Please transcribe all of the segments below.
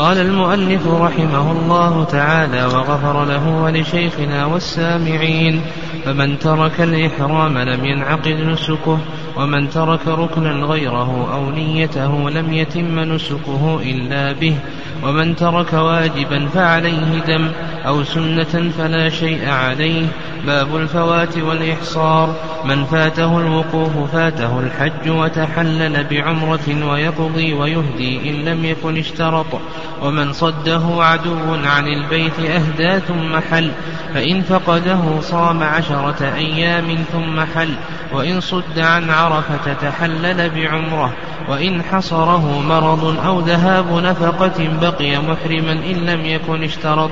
قال المؤلف رحمه الله تعالى وغفر له ولشيخنا والسامعين فمن ترك الإحرام لم ينعقد نسكه ومن ترك ركنا غيره أو نيته لم يتم نسكه إلا به ومن ترك واجبا فعليه دم أو سنة فلا شيء عليه باب الفوات والإحصار. من فاته الوقوف فاته الحج وتحلل بعمرة ويقضي ويهدي إن لم يكن اشترط. ومن صده عدو عن البيت أهدى ثم حل. فإن فقده صام عشرة أيام ثم حل. وإن صد عن عرفة تحلل بعمرة. وإن حصره مرض أو ذهاب نفقة بقي محرما إن لم يكن اشترط.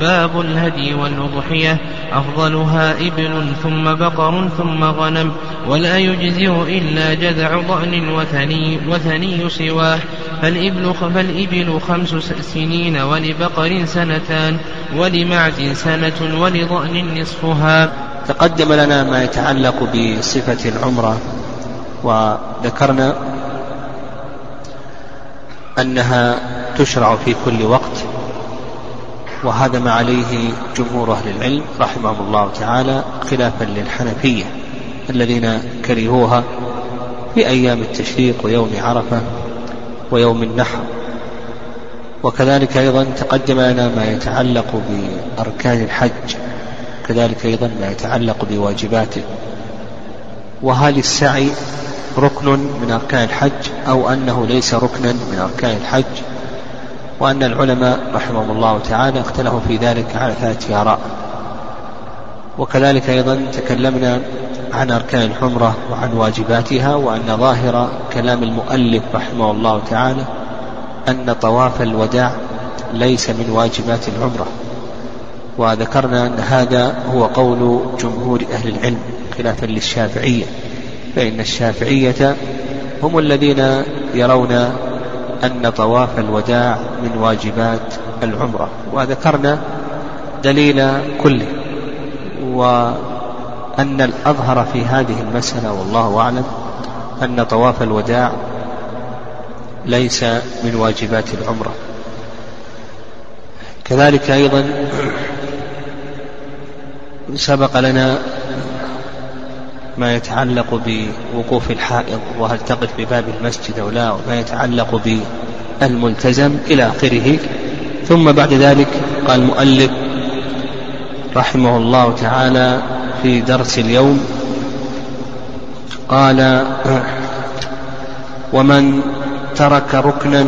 باب الهدي والأضحية. أفضلها إبل ثم بقر ثم غنم. ولا يجزئ إلا جذع ضأن وثني, وثني سواه. فالإبل, فالإبل خمس سنين ولبقر سنتان ولمعز سنة ولضأن نصفها. تقدم لنا ما يتعلق بصفة العمرة. وذكرنا أنها تشرع في كل وقت وهذا ما عليه جمهور أهل العلم رحمهم الله تعالى خلافا للحنفية الذين كرهوها في أيام التشريق ويوم عرفة ويوم النحر. وكذلك أيضا تقدم لنا ما يتعلق بأركان الحج كذلك أيضا ما يتعلق بواجباته. وهل السعي ركن من أركان الحج أو أنه ليس ركنا من أركان الحج وأن العلماء رحمهم الله تعالى اختلفوا في ذلك على ثلاثة آراء. وكذلك أيضا تكلمنا عن أركان الحمرة وعن واجباتها وأن ظاهر كلام المؤلف رحمه الله تعالى أن طواف الوداع ليس من واجبات العمرة. وذكرنا أن هذا هو قول جمهور أهل العلم خلافا للشافعية. فإن الشافعية هم الذين يرون أن طواف الوداع من واجبات العمرة وذكرنا دليل كله وأن الأظهر في هذه المسألة والله أعلم أن طواف الوداع ليس من واجبات العمرة. كذلك أيضا سبق لنا ما يتعلق بوقوف الحائض وهل تقف بباب المسجد أو لا وما يتعلق بالملتزم إلى آخره. ثم بعد ذلك قال المؤلف رحمه الله تعالى في درس اليوم قال ومن ترك ركنا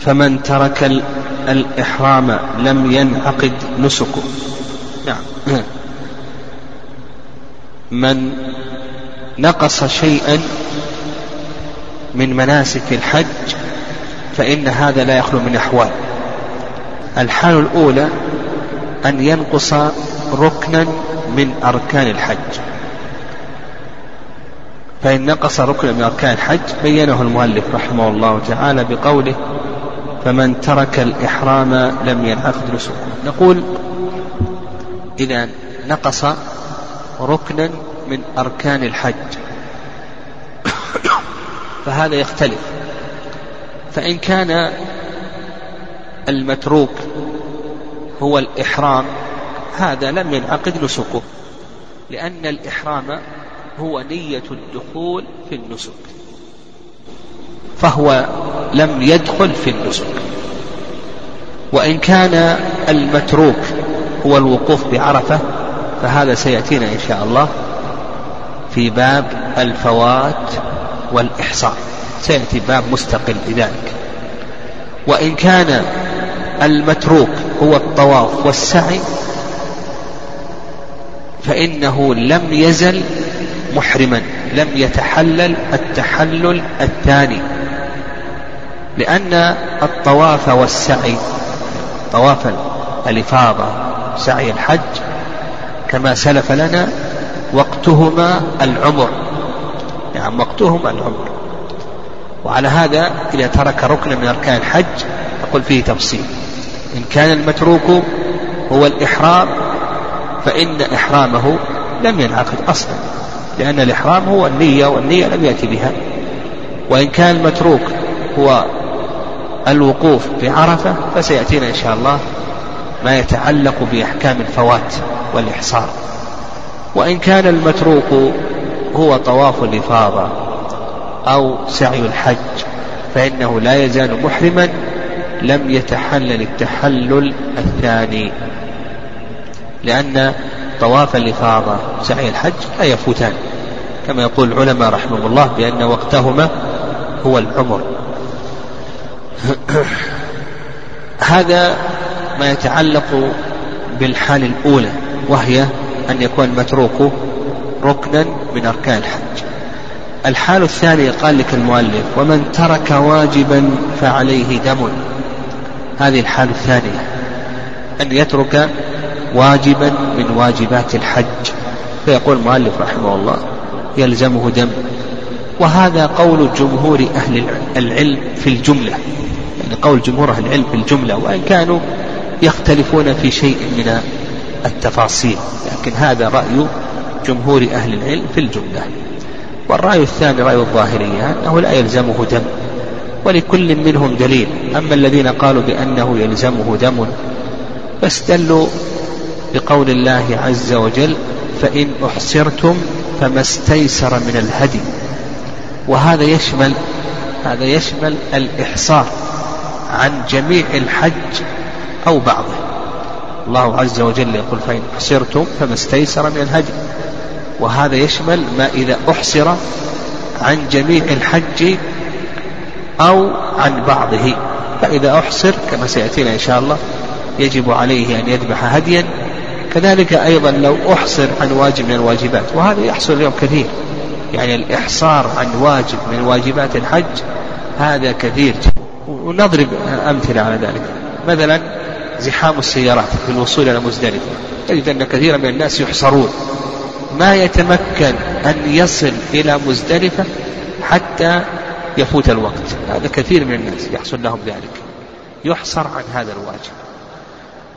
فمن ترك الإحرام لم ينعقد نسكه. نعم. من نقص شيئا من مناسك الحج فإن هذا لا يخلو من أحوال. الحال الأولى أن ينقص ركنا من أركان الحج. فإن نقص ركنا من أركان الحج بينه المؤلف رحمه الله تعالى بقوله فمن ترك الإحرام لم ينعقد نسكه نقول إذا نقص ركنا من أركان الحج. فهذا يختلف. فإن كان المتروك هو الإحرام هذا لم ينعقد نسكه لأن الإحرام هو نية الدخول في النسك. فهو لم يدخل في النسك. وإن كان المتروك هو الوقوف بعرفة فهذا سيأتينا إن شاء الله في باب الفوات والإحصاء. سيأتي باب مستقل بذلك وإن كان المتروك هو الطواف والسعي فإنه لم يزل محرما لم يتحلل التحلل الثاني. لأن الطواف والسعي طواف الإفاضة سعي الحج كما سلف لنا وقتهما العمر. نعم وقتهما العمر. وعلى هذا إذا ترك ركنا من أركان الحج نقول فيه تفصيل. إن كان المتروك هو الإحرام فإن إحرامه لم ينعقد أصلا لأن الإحرام هو النية والنية لم يأتي بها. وإن كان المتروك هو الوقوف بعرفة فسيأتينا إن شاء الله ما يتعلق بأحكام الفوات. والإحصار. وإن كان المتروك هو طواف الإفاضة أو سعي الحج فإنه لا يزال محرما لم يتحلل التحلل الثاني. لأن طواف الإفاضة سعي الحج لا يفوتان. كما يقول العلماء رحمهم الله بأن وقتهما هو العمر. هذا ما يتعلق بالحال الأولى. وهي أن يكون المتروك ركنا من أركان الحج. الحال الثانية قال لك المؤلف ومن ترك واجبا فعليه دم. هذه الحال الثانية أن يترك واجبا من واجبات الحج. فيقول المؤلف رحمه الله يلزمه دم. وهذا قول جمهور أهل العلم في الجملة. يعني قول جمهور أهل العلم في الجملة وإن كانوا يختلفون في شيء من التفاصيل لكن هذا رأي جمهور أهل العلم في الجملة. والرأي الثاني رأي الظاهرية أنه لا يلزمه دم ولكل منهم دليل. أما الذين قالوا بأنه يلزمه دم فاستدلوا بقول الله عز وجل فإن أحصرتم فما استيسر من الهدي وهذا يشمل هذا يشمل الإحصار عن جميع الحج أو بعضه. الله عز وجل يقول فإن أحصرتم فما استيسر من الهدي. وهذا يشمل ما إذا أحصر عن جميع الحج أو عن بعضه. فإذا أحصر كما سيأتينا إن شاء الله يجب عليه أن يذبح هديا. كذلك أيضا لو أحصر عن واجب من الواجبات وهذا يحصل اليوم كثير. يعني الإحصار عن واجب من واجبات الحج هذا كثير ونضرب أمثلة على ذلك. مثلا زحام السيارات في الوصول إلى مزدلفة. تجد أن كثيرا من الناس يحصرون. ما يتمكن أن يصل إلى مزدلفة حتى يفوت الوقت. هذا كثير من الناس يحصل لهم ذلك. يحصر عن هذا الواجب.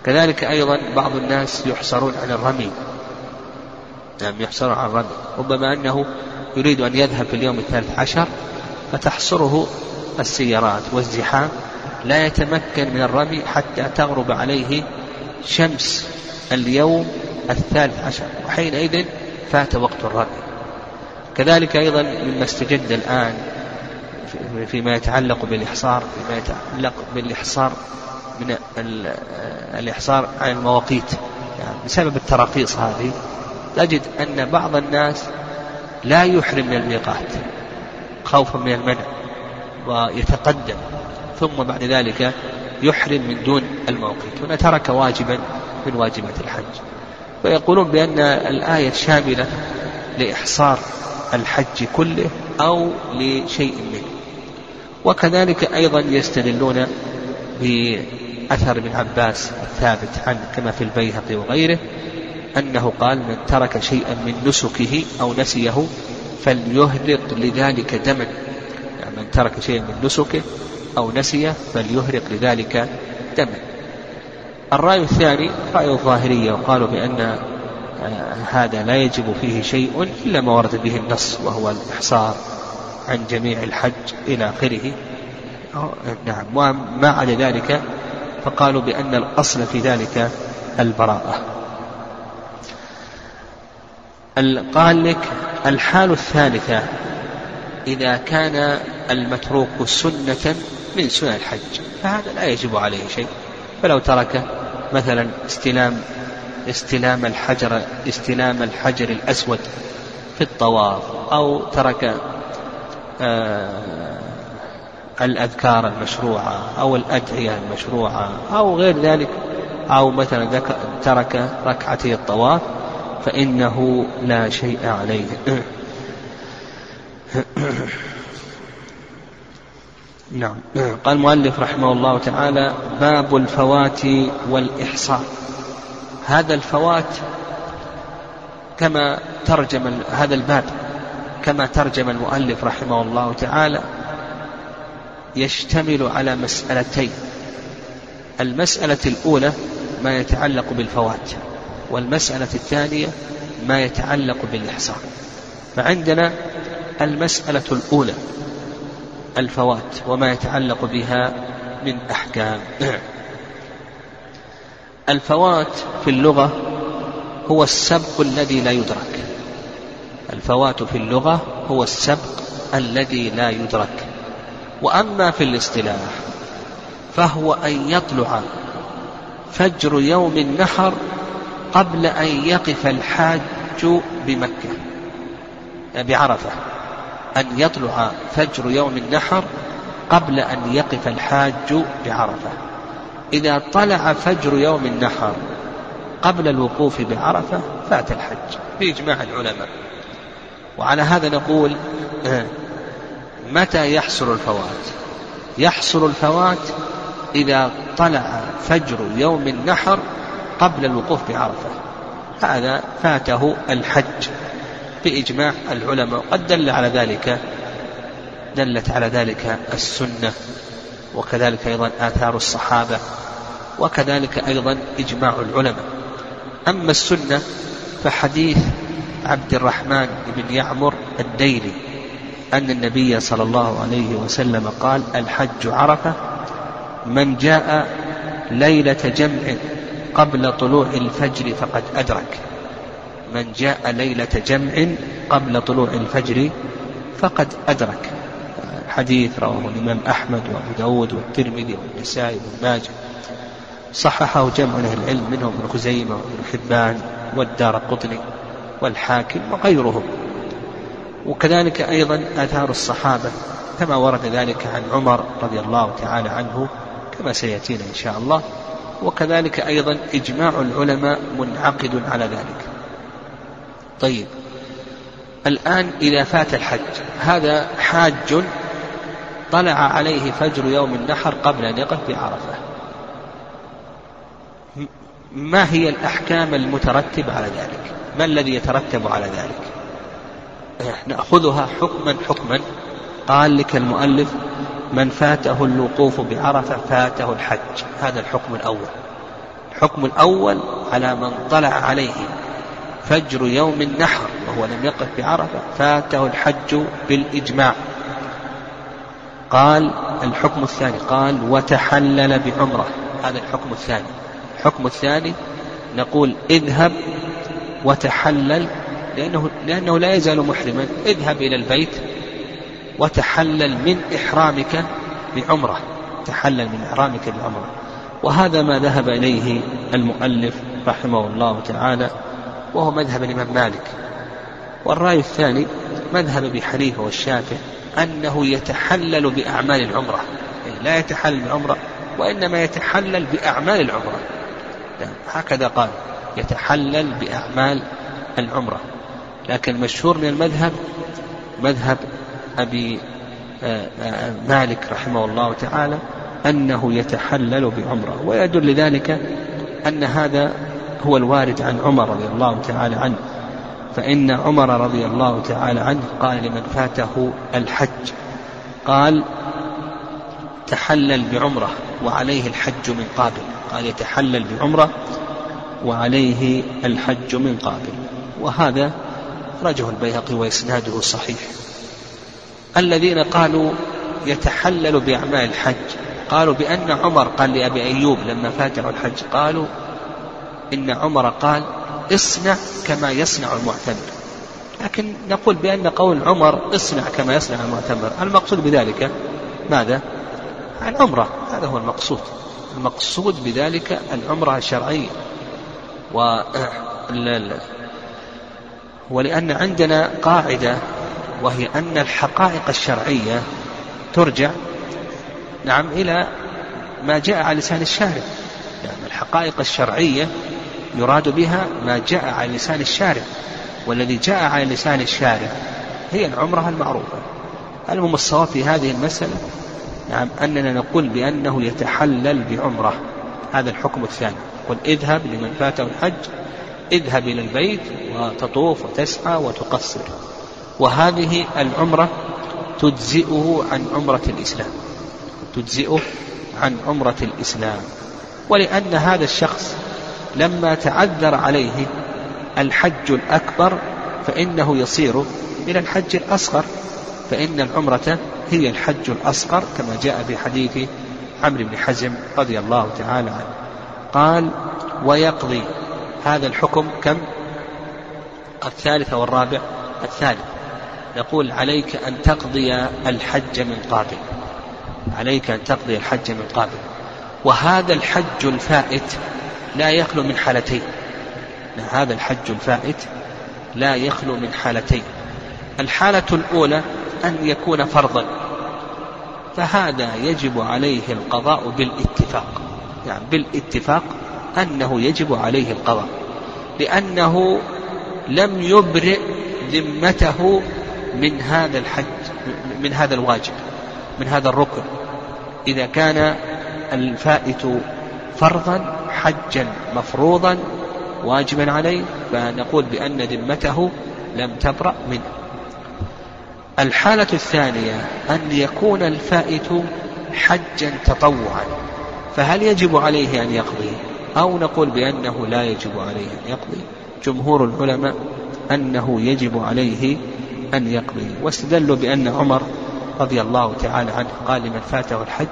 كذلك أيضا بعض الناس يحصرون عن الرمي. نعم يحصرون عن الرمي. ربما أنه يريد أن يذهب في اليوم الثالث عشر فتحصره السيارات والزحام لا يتمكن من الرمي حتى تغرب عليه شمس اليوم الثالث عشر وحينئذ فات وقت الرمي. كذلك أيضا مما استجد الآن فيما يتعلق بالإحصار فيما يتعلق بالإحصار من الإحصار عن المواقيت. يعني بسبب التراخيص هذه تجد أن بعض الناس لا يحرم من الميقات خوفا من المنع ويتقدم. ثم بعد ذلك يحرم من دون الموقيت هنا ترك واجبا من واجبات الحج. ويقولون بأن الآية شاملة لإحصار الحج كله أو لشيء منه. وكذلك أيضا يستدلون بأثر ابن عباس الثابت عنه كما في البيهقي وغيره أنه قال من ترك شيئا من نسكه أو نسيه فليهرق لذلك دما. يعني من ترك شيئا من نسكه أو نسيه فليهرق لذلك دما الرأي الثاني رأي الظاهرية وقالوا بأن آه، هذا لا يجب فيه شيء إلا ما ورد به النص وهو الإحصار عن جميع الحج إلى آخره. نعم. وما عدا ذلك فقالوا بأن الأصل في ذلك البراءة. قال لك الحال الثالثة إذا كان المتروك سنة من سنن الحج فهذا لا يجب عليه شيء. فلو ترك مثلا استلام استلام الحجر استلام الحجر الأسود في الطواف أو ترك آه الأذكار المشروعة أو الأدعية المشروعة أو غير ذلك أو مثلا ترك ركعتي الطواف فإنه لا شيء عليه. نعم. قال المؤلف رحمه الله تعالى باب الفوات والإحصاء. هذا الفوات كما ترجم هذا الباب كما ترجم المؤلف رحمه الله تعالى يشتمل على مسألتين. المسألة الأولى ما يتعلق بالفوات والمسألة الثانية ما يتعلق بالإحصاء. فعندنا المسألة الأولى الفوات وما يتعلق بها من أحكام. الفوات في اللغة هو السبق الذي لا يدرك. الفوات في اللغة هو السبق الذي لا يدرك. وأما في الاصطلاح فهو أن يطلع فجر يوم النحر قبل أن يقف الحاج بمكة بعرفة. أن يطلع فجر يوم النحر قبل أن يقف الحاج بعرفة. إذا طلع فجر يوم النحر قبل الوقوف بعرفة فات الحج. بإجماع العلماء. وعلى هذا نقول متى يحصل الفوات؟ يحصل الفوات إذا طلع فجر يوم النحر قبل الوقوف بعرفة. هذا فاته الحج. بإجماع العلماء قد دل على ذلك دلت على ذلك السنة وكذلك أيضا آثار الصحابة وكذلك أيضا إجماع العلماء. أما السنة فحديث عبد الرحمن بن يعمر الديلي أن النبي صلى الله عليه وسلم قال الحج عرفة من جاء ليلة جمع قبل طلوع الفجر فقد أدرك. من جاء ليلة جمع قبل طلوع الفجر فقد أدرك. حديث رواه الإمام أحمد وأبو داود والترمذي والنسائي وابن ماجه. صححه جمع أهل العلم منهم ابن خزيمة وابن حبان والدار قطني والحاكم وغيرهم. وكذلك أيضا آثار الصحابة كما ورد ذلك عن عمر رضي الله تعالى عنه كما سيأتينا إن شاء الله. وكذلك أيضا إجماع العلماء منعقد على ذلك. طيب. الآن إذا فات الحج هذا حاج طلع عليه فجر يوم النحر قبل أن يقف بعرفة ما هي الأحكام المترتبة على ذلك؟ ما الذي يترتب على ذلك؟ نأخذها حكما حكما. قال لك المؤلف من فاته الوقوف بعرفة فاته الحج. هذا الحكم الأول. الحكم الأول على من طلع عليه فجر يوم النحر وهو لم يقف بعرفة فاته الحج بالإجماع. قال الحكم الثاني قال وتحلل بعمرة. هذا الحكم الثاني. الحكم الثاني نقول اذهب وتحلل لأنه, لأنه لا يزال محرما. اذهب إلى البيت وتحلل من إحرامك بعمرة. تحلل من إحرامك بعمرة. وهذا ما ذهب إليه المؤلف رحمه الله تعالى. وهو مذهب الإمام مالك. والرأي الثاني مذهب أبي حنيفة والشافعي أنه يتحلل بأعمال العمرة. يعني لا يتحلل بالعمرة وإنما يتحلل بأعمال العمرة. يعني هكذا قال يتحلل بأعمال العمرة. لكن مشهور من المذهب مذهب أبي آه، آه، مالك رحمه الله تعالى أنه يتحلل بعمرة. ويدل لذلك أن هذا هو الوارد عن عمر رضي الله تعالى عنه. فإن عمر رضي الله تعالى عنه قال لمن فاته الحج. قال تحلل بعمرة وعليه الحج من قابل. قال يتحلل بعمرة وعليه الحج من قابل. وهذا أخرجه البيهقي وإسناده صحيح. الذين قالوا يتحلل بأعمال الحج قالوا بأن عمر قال لأبي أيوب لما فاته الحج قالوا إن عمر قال اصنع كما يصنع المعتمر. لكن نقول بأن قول عمر اصنع كما يصنع المعتمر المقصود بذلك ماذا؟ العمرة هذا هو المقصود. المقصود بذلك العمرة الشرعية. و ولأن عندنا قاعدة وهي أن الحقائق الشرعية ترجع نعم إلى ما جاء على لسان الشارع. يعني الحقائق الشرعية يراد بها ما جاء على لسان الشارع والذي جاء على لسان الشارع هي العمرة المعروفة. المهم الصواب في هذه المسألة نعم أننا نقول بأنه يتحلل بعمرة. هذا الحكم الثاني. قل اذهب لمن فاته الحج اذهب إلى البيت وتطوف وتسعى وتقصر. وهذه العمرة تجزئه عن عمرة الإسلام. تجزئه عن عمرة الإسلام. ولأن هذا الشخص لما تعذر عليه الحج الأكبر فإنه يصير إلى الحج الأصغر فإن العمرة هي الحج الأصغر كما جاء في حديث عمرو بن حزم رضي الله تعالى عنه. قال ويقضي. هذا الحكم كم؟ الثالث والرابع الثالث. نقول عليك أن تقضي الحج من قابل عليك أن تقضي الحج من قابل وهذا الحج الفائت لا يخلو من حالتين. هذا الحج الفائت لا يخلو من حالتين. الحالة الأولى أن يكون فرضا. فهذا يجب عليه القضاء بالاتفاق. يعني بالاتفاق أنه يجب عليه القضاء. لأنه لم يبرئ ذمته من هذا الحج من هذا الواجب من هذا الركن. إذا كان الفائت فرضا حجا مفروضا واجبا عليه فنقول بأن ذمته لم تبرأ منه. الحالة الثانية أن يكون الفائت حجا تطوعا. فهل يجب عليه أن يقضي؟ أو نقول بأنه لا يجب عليه أن يقضي؟ جمهور العلماء أنه يجب عليه أن يقضي. واستدلوا بأن عمر رضي الله تعالى عنه قال لمن فاته الحج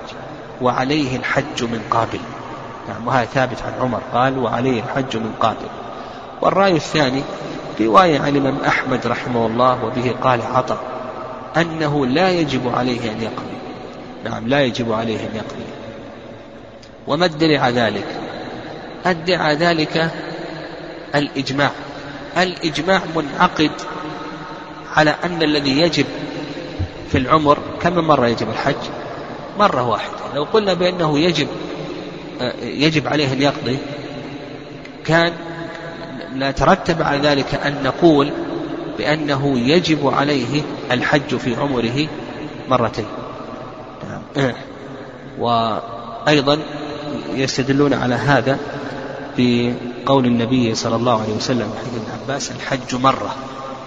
وعليه الحج من قابل. نعم وهذا ثابت عن عمر. قال وعليه الحج من قابل والرأي الثاني رواية عن الإمام أحمد رحمه الله وبه قال عطاء أنه لا يجب عليه أن يقضي. نعم لا يجب عليه أن يقضي. وما على ذلك؟ أدعى ذلك الإجماع. الإجماع منعقد على أن الذي يجب في العمر كم مرة يجب الحج؟ مرة واحدة. لو قلنا بأنه يجب يجب عليه أن يقضي. كان لا ترتب على ذلك أن نقول بأنه يجب عليه الحج في عمره مرتين. وأيضا يستدلون على هذا بقول النبي صلى الله عليه وسلم حديث ابن عباس الحج مرة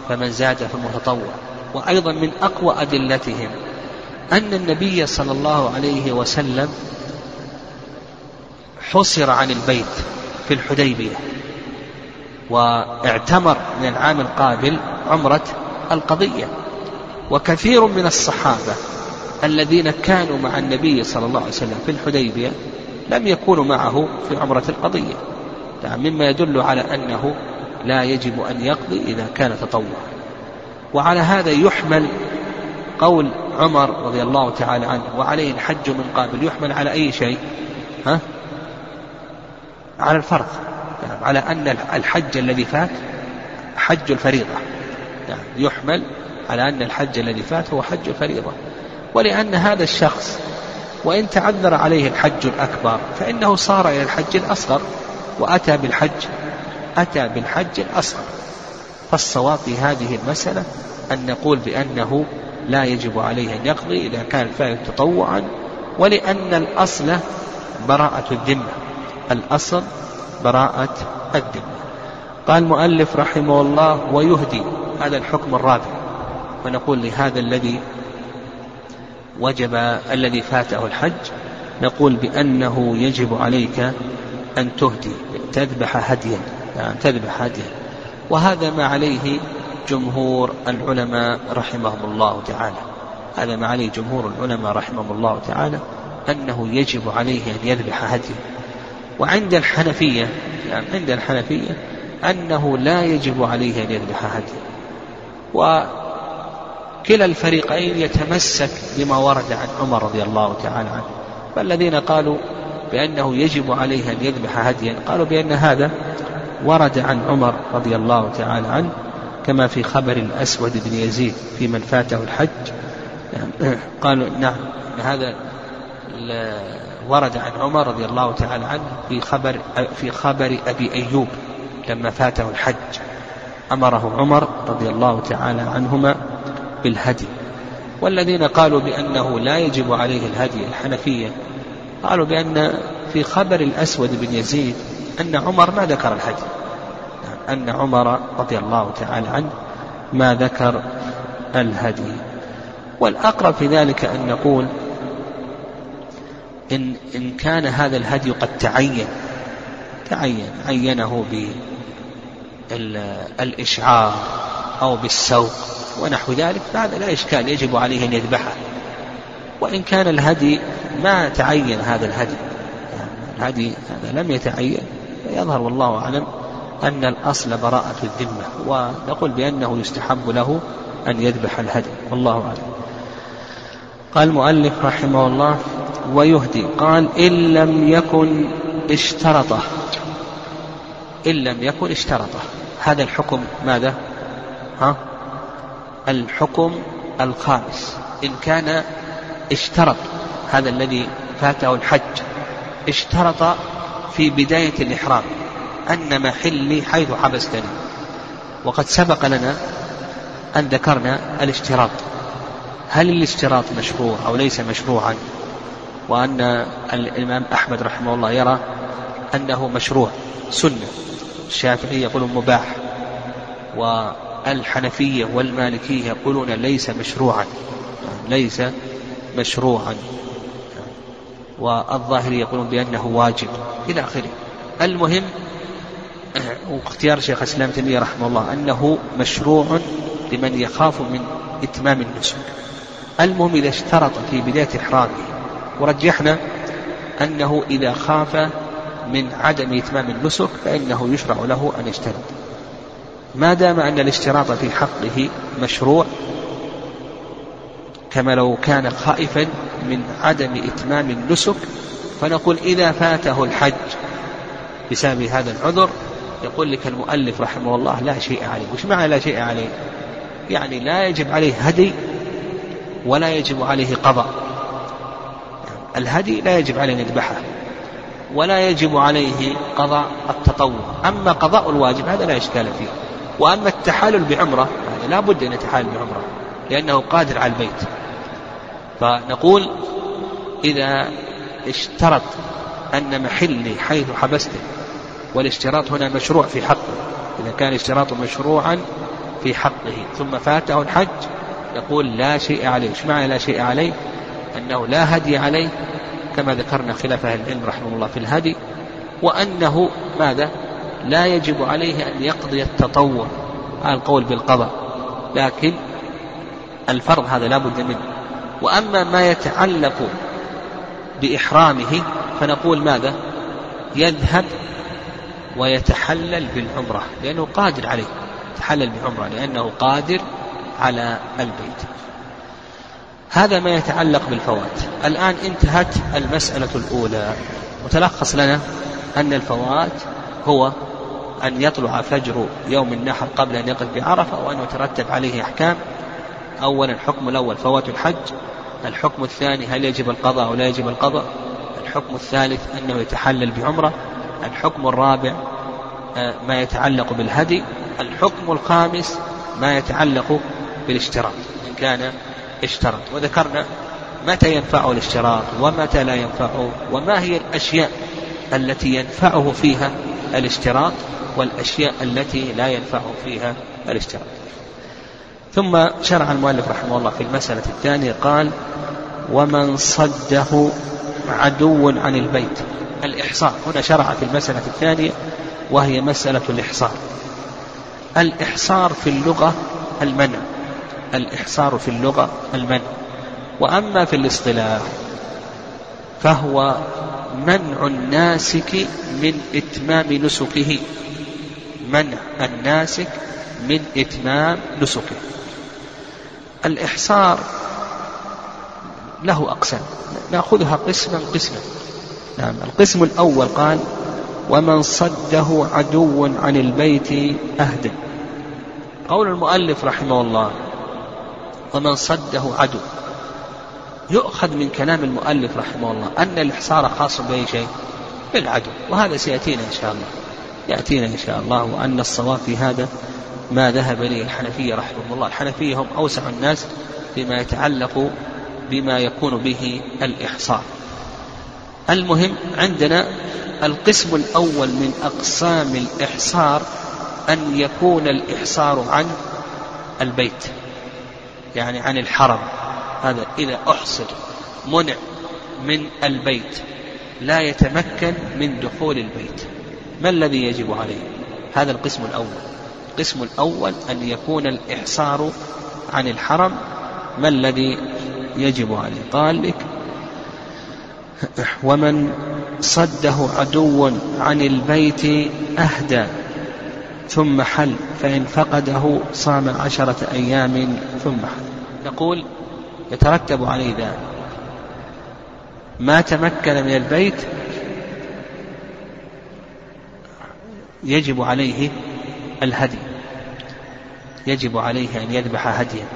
فمن زاد فمتطوع. وأيضا من أقوى أدلتهم أن النبي صلى الله عليه وسلم حصر عن البيت في الحديبية واعتمر من العام القابل عمرة القضية. وكثير من الصحابة الذين كانوا مع النبي صلى الله عليه وسلم في الحديبية لم يكونوا معه في عمرة القضية. نعم مما يدل على أنه لا يجب أن يقضي إذا كان تطوعا. وعلى هذا يحمل قول عمر رضي الله تعالى عنه وعليه الحج من قابل يحمل على أي شيء؟ ها؟ على الفرض يعني على أن الحج الذي فات حج الفريضة. يعني يحمل على أن الحج الذي فات هو حج الفريضة. ولأن هذا الشخص وإن تعذر عليه الحج الأكبر فإنه صار إلى الحج الأصغر وأتى بالحج أتى بالحج الأصغر. فالصواب في هذه المسألة أن نقول بأنه لا يجب عليه أن يقضي إذا كان الفعل تطوعا ولأن الأصل براءة الذمة. الأصل براءة الذمة قال المؤلف رحمه الله ويهدي هذا الحكم الرابع ونقول لهذا الذي وجب الذي فاته الحج نقول بأنه يجب عليك أن تهدي تذبح هديا يعني تذبح هديا. وهذا ما عليه جمهور العلماء رحمهم الله تعالى. هذا ما عليه جمهور العلماء رحمهم الله تعالى أنه يجب عليه أن يذبح هديا. وعند الحنفية يعني عند الحنفية أنه لا يجب عليه أن يذبح هديا وكلا الفريقين يتمسك بما ورد عن عمر رضي الله تعالى عنه. فالذين قالوا بأنه يجب عليه أن يذبح هديا قالوا بأن هذا ورد عن عمر رضي الله تعالى عنه كما في خبر الأسود بن يزيد في من فاته الحج. قالوا نعم هذا ورد عن عمر رضي الله تعالى عنه في خبر في خبر أبي أيوب لما فاته الحج. أمره عمر رضي الله تعالى عنهما بالهدي. والذين قالوا بأنه لا يجب عليه الهدي الحنفية قالوا بأن في خبر الأسود بن يزيد أن عمر ما ذكر الهدي. أن عمر رضي الله تعالى عنه ما ذكر الهدي. والأقرب في ذلك أن نقول إن, إن كان هذا الهدي قد تعين تعين عينه بالإشعار أو بالسوق ونحو ذلك فهذا لا إشكال يجب عليه أن يذبحه. وإن كان الهدي ما تعين هذا الهدي الهدي هذا لم يتعين يظهر والله أعلم أن الأصل براءة الذمة ونقول بأنه يستحب له أن يذبح الهدي والله أعلم. قال المؤلف رحمه الله ويهدي. قال إن لم يكن اشترطه. إن لم يكن اشترطه. هذا الحكم ماذا؟ ها؟ الحكم الخامس. إن كان اشترط هذا الذي فاته الحج اشترط في بداية الإحرام أن محلي حيث حبستني. وقد سبق لنا أن ذكرنا الاشتراط. هل الاشتراط مشروع أو ليس مشروعا؟ وأن الإمام أحمد رحمه الله يرى أنه مشروع سنة. الشافعي يقول مباح والحنفية والمالكية يقولون ليس مشروعا ليس مشروعا. والظاهري يقولون بأنه واجب إلى آخره. المهم واختيار شيخ الإسلام تيمية رحمه الله أنه مشروع لمن يخاف من إتمام النسك. المهم إذا اشترط في بداية إحرامه ورجحنا أنه إذا خاف من عدم إتمام النسك فإنه يشرع له أن يشترط. ما دام أن الاشتراط في حقه مشروع كما لو كان خائفا من عدم إتمام النسك فنقول إذا فاته الحج بسبب هذا العذر يقول لك المؤلف رحمه الله لا شيء عليه. وش معنى لا شيء عليه؟ يعني لا يجب عليه هدي ولا يجب عليه قضاء. الهدي لا يجب عليه يذبحه ولا يجب عليه قضاء التطوع. أما قضاء الواجب هذا لا إشكال فيه. وأما التحالل بعمرة هذا لا بد أن يتحالل بعمرة لأنه قادر على البيت. فنقول إذا اشترط أن محلي حيث حبسته والاشتراط هنا مشروع في حقه. إذا كان الاشتراط مشروعا في حقه ثم فاته الحج يقول لا شيء عليه. إيش معنى لا شيء عليه؟ أنه لا هدي عليه كما ذكرنا خلاف أهل العلم رحمه الله في الهدي وأنه ماذا؟ لا يجب عليه أن يقضي التطوع. هذا القول بالقضاء. لكن الفرض هذا لا بد منه. وأما ما يتعلق بإحرامه فنقول ماذا؟ يذهب ويتحلل بالعمرة لأنه قادر عليه. يتحلل بعمرة لأنه قادر على البيت. هذا ما يتعلق بالفوات الآن انتهت المسألة الأولى. وتلخص لنا أن الفوات هو أن يطلع فجر يوم النحر قبل أن يقف بعرفة وأن يترتب عليه أحكام. أولا الحكم الأول فوات الحج. الحكم الثاني هل يجب القضاء أو لا يجب القضاء. الحكم الثالث أنه يتحلل بعمرة. الحكم الرابع آه، ما يتعلق بالهدي. الحكم الخامس ما يتعلق بالاشتراط إن كان اشترط وذكرنا متى ينفعه الاشتراط ومتى لا ينفعه وما هي الأشياء التي ينفعه فيها الاشتراط والأشياء التي لا ينفعه فيها الاشتراط. ثم شرع المؤلف رحمه الله في المسألة الثانية قال ومن صده عدو عن البيت. الإحصار هنا شرع في المسألة الثانية وهي مسألة الإحصار. الإحصار في اللغة المنع. الإحصار في اللغة المنع وأما في الاصطلاح فهو منع الناسك من إتمام نسكه. منع الناسك من إتمام نسكه. الإحصار له أقسام. نأخذها قسما قسما. نعم القسم الأول قال ومن صده عدو عن البيت أهدى. قول المؤلف رحمه الله ومن صده عدو. يؤخذ من كلام المؤلف رحمه الله أن الإحصار خاص بأي شيء؟ بالعدو. وهذا سيأتينا إن شاء الله. يأتينا إن شاء الله وأن الصواب في هذا ما ذهب إليه الحنفية رحمهم الله. الحنفية هم أوسع الناس بما يتعلق بما يكون به الإحصار. المهم عندنا القسم الأول من أقسام الإحصار أن يكون الإحصار عن البيت. يعني عن الحرم. هذا إذا أحصر منع من البيت لا يتمكن من دخول البيت. ما الذي يجب عليه؟ هذا القسم الأول. القسم الأول أن يكون الإحصار عن الحرم. ما الذي يجب عليه؟ قال لك ومن صده عدو عن البيت أهدى. ثم حل فإن فقده صام عشرة أيام ثم حل. نقول يترتب عليه ذلك. ما تمكن من البيت يجب عليه الهدي. يجب عليه أن يذبح هديا.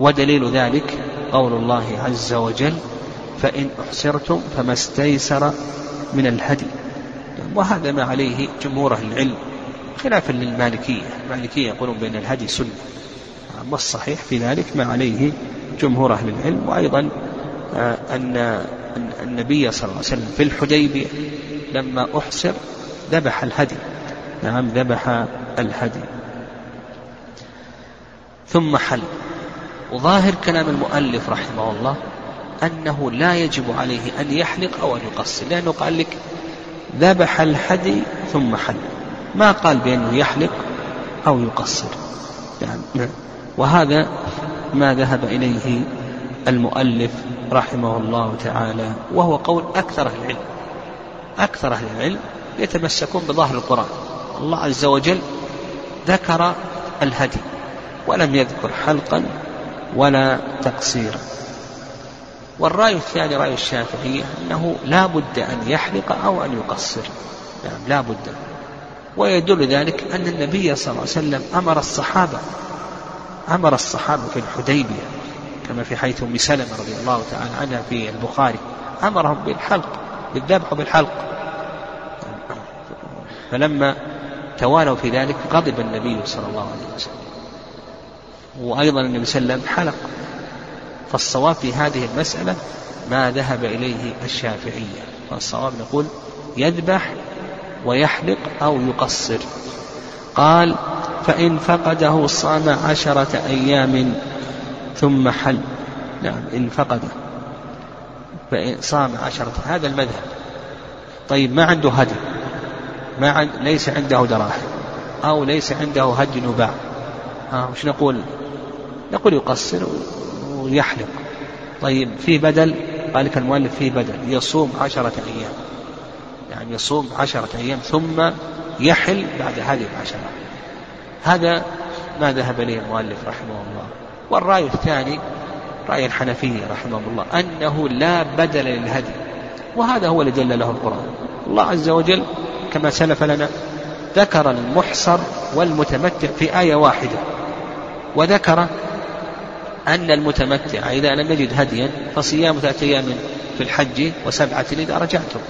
ودليل ذلك قول الله عز وجل فإن أحسرتم فما استيسر من الهدي. وهذا ما عليه جمهور أهل العلم. خلافا للمالكية. المالكية يقولون بأن الهدي سنة. والصحيح في ذلك؟ ما عليه جمهور أهل العلم. وأيضا آه، أن النبي صلى الله عليه وسلم في الحديبية لما أحسر ذبح الهدي. نعم ذبح الهدي. ثم حل. وظاهر كلام المؤلف رحمه الله أنه لا يجب عليه أن يحلق أو أن يقصر. لأنه قال لك ذبح الهدي ثم حل ما قال بأنه يحلق أو يقصر. يعني وهذا ما ذهب إليه المؤلف رحمه الله تعالى وهو قول أكثر أهل العلم. أكثر أهل العلم يتمسكون بظاهر القرآن. الله عز وجل ذكر الهدي ولم يذكر حلقا ولا تقصيرا. والرأي الثاني رأي الشافعية أنه لا بد أن يحلق أو أن يقصر. نعم لا بد. ويدل ذلك أن النبي صلى الله عليه وسلم أمر الصحابة أمر الصحابة في الحديبية كما في حيث أم سلمة رضي الله تعالى عنها في البخاري. أمرهم بالحلق بالذبح بالحلق فلما توالوا في ذلك غضب النبي صلى الله عليه وسلم. وأيضا النبي صلى الله عليه وسلم حلق. فالصواب في هذه المسألة ما ذهب إليه الشافعية فالصواب نقول يذبح ويحلق أو يقصر. قال فإن فقده صام عشرة أيام ثم حل. نعم إن فقده. فإن صام عشرة هذا المذهب. طيب ما عنده هدي؟ ما عند ليس عنده دراهم أو ليس عنده هدي نباع. ها وش نقول؟ نقول يقصر ويحلق طيب في بدل؟ قال لك المؤلف في بدل. يصوم عشرة أيام. يعني يصوم عشرة أيام ثم يحل بعد هذه العشرة. هذا ما ذهب إليه المؤلف رحمه الله. والرأي الثاني رأي الحنفية رحمه الله أنه لا بدل للهدي. وهذا هو الذي دل له القرآن. الله عز وجل كما سلف لنا ذكر المحصر والمتمتع في آية واحدة. وذكر أن المتمتع إذا لم يجد هديا فصيام ثلاثة أيام في الحج وسبعة إذا رجعتم.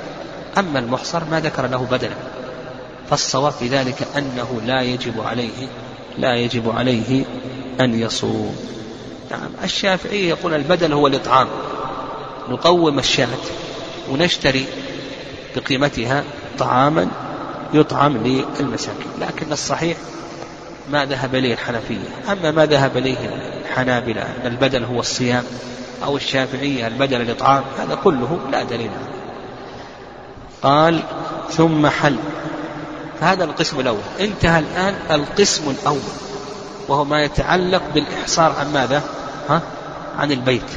أما المحصر ما ذكر له بدلا فالصواب في ذلك أنه لا يجب عليه لا يجب عليه أن يصوم. نعم الشافعي يقول البدل هو الإطعام. نقوم الشاة ونشتري بقيمتها طعاما يطعم للمساكين لكن الصحيح ما ذهب إليه الحنفية. أما ما ذهب إليه الحنابلة أن البدل هو الصيام أو الشافعية البدل الإطعام هذا كله لا دليل عليه. قال ثم حل. فهذا القسم الأول. انتهى الآن القسم الأول وهو ما يتعلق بالإحصار عن ماذا؟ ها؟ عن البيت.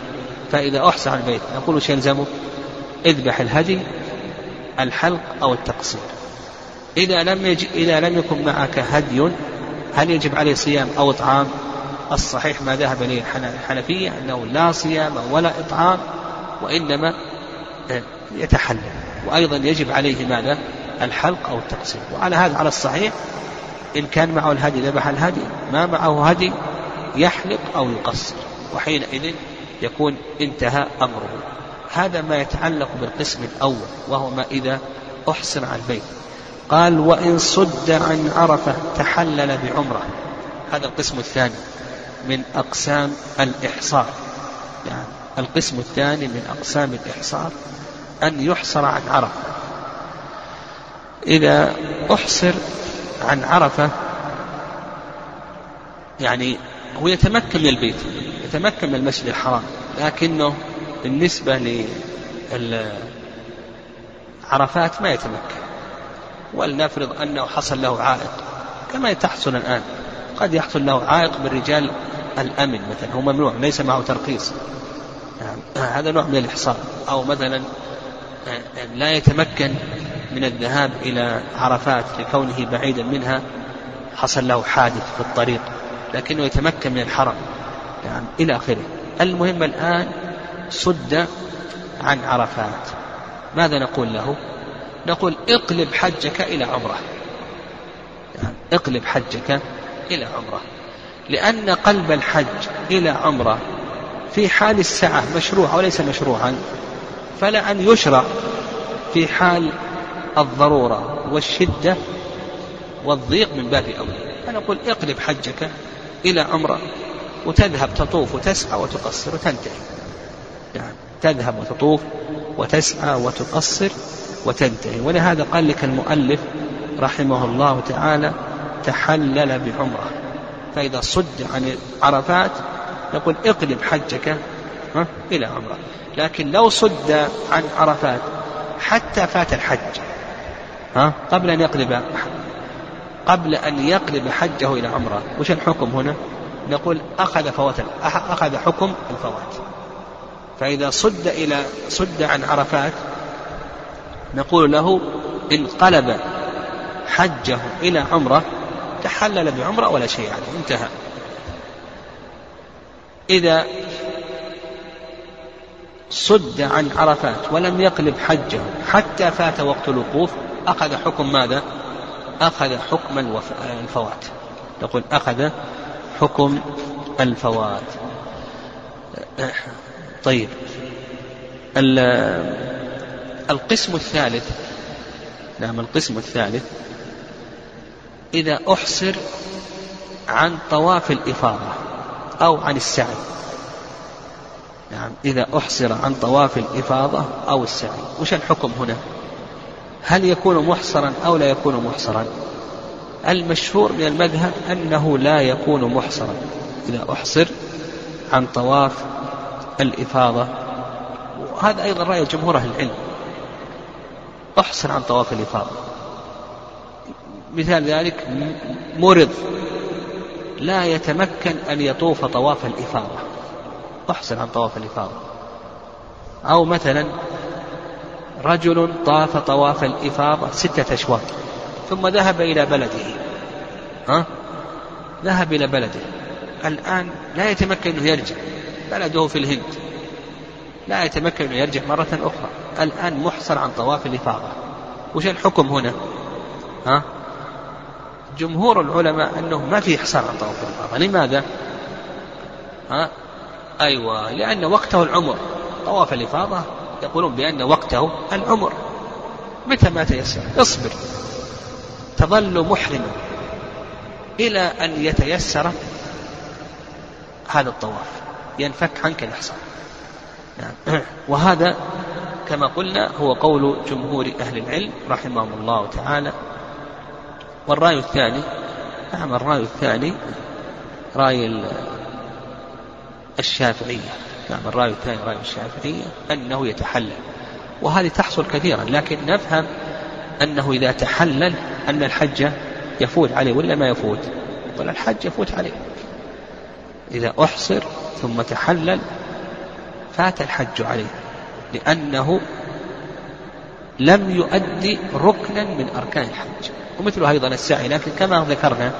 فإذا أحصى عن البيت نقول وش يلزمه اذبح الهدي الحلق أو التقصير. إذا لم يج... إذا لم يكن معك هدي هل يجب عليه صيام أو إطعام الصحيح ما ذهب إليه الحنفية أنه لا صيام ولا إطعام وإنما آه، يتحلل. وأيضا يجب عليه ماذا؟ الحلق أو التقصير وعلى هذا على الصحيح إن كان معه الهدي ذبح الهدي. ما معه هدي يحلق أو يقصر. وحينئذ يكون انتهى أمره. هذا ما يتعلق بالقسم الأول وهو ما إذا أحصر عن البيت. قال وإن صد عن عرفة تحلل بعمرة. هذا القسم الثاني. من أقسام الإحصار. يعني القسم الثاني من أقسام الإحصار أن يحصر عن عرفة. إذا أحصر عن عرفة يعني هو يتمكن من البيت يتمكن من المسجد الحرام لكنه بالنسبة لعرفات ما يتمكن. ولنفرض أنه حصل له عائق كما تحصل الآن. قد يحصل له عائق من رجال الأمن مثلا هو ممنوع ليس معه ترخيص. يعني هذا نوع من الإحصار أو مثلا لا يتمكن من الذهاب إلى عرفات لكونه بعيدا منها حصل له حادث في الطريق لكنه يتمكن من الحرم. يعني إلى آخره. المهم الآن صد عن عرفات. ماذا نقول له؟ نقول اقلب حجك إلى عمرة. يعني اقلب حجك إلى عمرة. لأن قلب الحج إلى عمرة في حال السعة مشروع وليس مشروعا فلا أن يشرع في حال الضرورة والشدة والضيق من باب أولى. فنقول اقلب حجك إلى عمرة وتذهب تطوف وتسعى وتقصر وتنتهي. يعني تذهب وتطوف وتسعى وتقصر وتنتهي. ولهذا قال لك المؤلف رحمه الله تعالى تحلل بعمرة فإذا صد عن عرفات نقول اقلب حجك إلى عمرة. لكن لو صد عن عرفات حتى فات الحج ها قبل أن يقلب قبل أن يقلب حجه إلى عمرة. وش الحكم هنا؟ نقول أخذ فوات أخذ حكم الفوات. فإذا صد إلى صد عن عرفات نقول له انقلب حجه إلى عمرة تحلل بعمرة ولا شيء عليه انتهى. إذا صد عن عرفات ولم يقلب حجه حتى فات وقت الوقوف أخذ حكم ماذا؟ أخذ حكم الفوات. نقول أخذ حكم الفوات. طيب. القسم الثالث نعم القسم الثالث إذا أحصر عن طواف الإفاضة أو عن السعي. نعم إذا أحصر عن طواف الإفاضة أو السعي. وش الحكم هنا؟ هل يكون محصرا أو لا يكون محصرا؟ المشهور من المذهب أنه لا يكون محصرا. إذا أحصر عن طواف الإفاضة وهذا أيضا رأي جمهور أهل العلم. أحصر عن طواف الإفاضة. مثال ذلك مرض لا يتمكن أن يطوف طواف الإفاضة. أحصر عن طواف الإفاضة. أو مثلا رجل طاف طواف الإفاضة ستة أشواط ثم ذهب إلى بلده. ها؟ ذهب إلى بلده. الآن لا يتمكن أنه يرجع. بلده في الهند. لا يتمكن أنه يرجع مرة أخرى. الآن محصر عن طواف الإفاضة. وش الحكم هنا؟ ها؟ جمهور العلماء أنه ما في إحصار عن طواف الإفاضة لماذا ها؟ أيوة لأن وقته العمر. طواف الإفاضة يقولون بأن وقته العمر. متى ما تيسر؟ اصبر. تظل محرما إلى أن يتيسر هذا الطواف. ينفك عنك الإحصان. نعم. وهذا كما قلنا هو قول جمهور أهل العلم رحمهم الله تعالى والرأي الثاني نعم الرأي الثاني رأي الشافعية. نعم الرأي الثاني رأي الشافعية أنه يتحلل. وهذه تحصل كثيرا لكن نفهم أنه إذا تحلل أن الحج يفوت عليه ولا ما يفوت؟ ولا الحج يفوت عليه. إذا أحصر ثم تحلل فات الحج عليه. لأنه لم يؤدي ركنا من أركان الحج. ومثله أيضا السعي لكن كما ذكرنا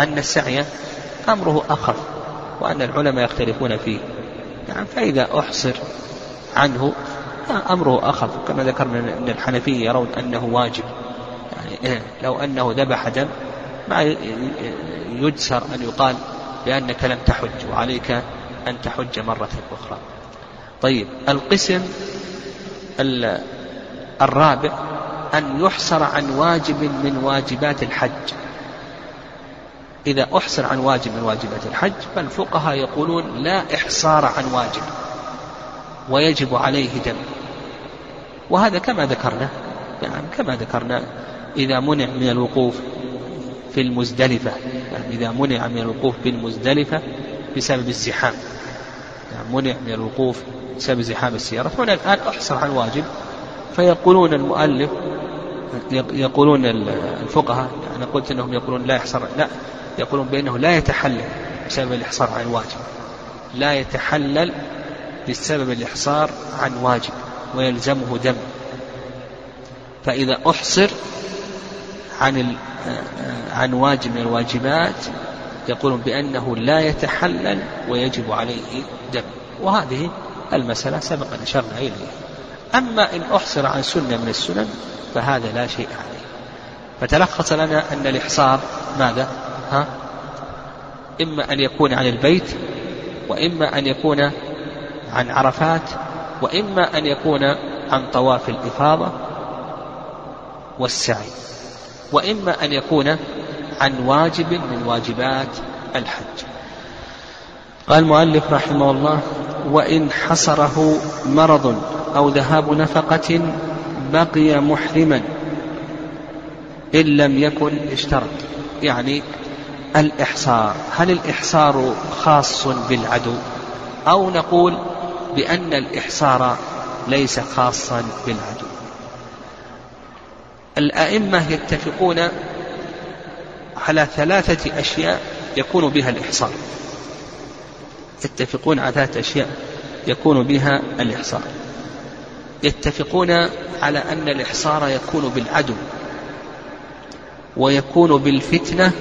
أن السعي أمره أخف وأن العلماء يختلفون فيه. نعم فإذا أحصر عنه أمره أخف. كما ذكرنا أن الحنفية يرون أنه واجب. يعني إيه، لو أنه ذبح دم ما يجسر أن يقال بأنك لم تحج وعليك أن تحج مرة أخرى. طيب القسم الرابع أن يحصر عن واجب من واجبات الحج. إذا أحصر عن واجب من واجبات الحج فالفقهاء يقولون لا إحصار عن واجب ويجب عليه دم. وهذا كما ذكرنا يعني كما ذكرنا إذا منع من الوقوف في المزدلفة يعني إذا منع من الوقوف بالمزدلفة بسبب الزحام. يعني منع من الوقوف بسبب زحام السيارة هنا الآن أحصر عن واجب. فيقولون المؤلف يقولون الفقهاء أنا قلت أنهم يقولون لا يحصر لا يقولون بأنه لا يتحلل بسبب الإحصار عن الواجب لا يتحلل بسبب الإحصار عن واجب ويلزمه دم. فإذا أحصر عن عن واجب من الواجبات يقولون بأنه لا يتحلل ويجب عليه دم. وهذه المسألة سبق أن أشرنا إليها. أما إن أحصر عن سنة من السنن فهذا لا شيء عليه فتلخص لنا أن الإحصار ماذا؟ ها؟ إما أن يكون عن البيت وإما أن يكون عن عرفات وإما أن يكون عن طواف الإفاضة والسعي وإما أن يكون عن واجب من واجبات الحج قال المؤلف رحمه الله وإن حصره مرض أو ذهاب نفقة بقي محرما إن لم يكن اشترط يعني الإحصار. هل الإحصار خاص بالعدو؟ أو نقول بأن الإحصار ليس خاصا بالعدو. الأئمة يتفقون على ثلاثة أشياء يكون بها الإحصار. يتفقون على ثلاثة أشياء يكون بها الإحصار. يتفقون على أن الإحصار يكون بالعدو ويكون بالفتنة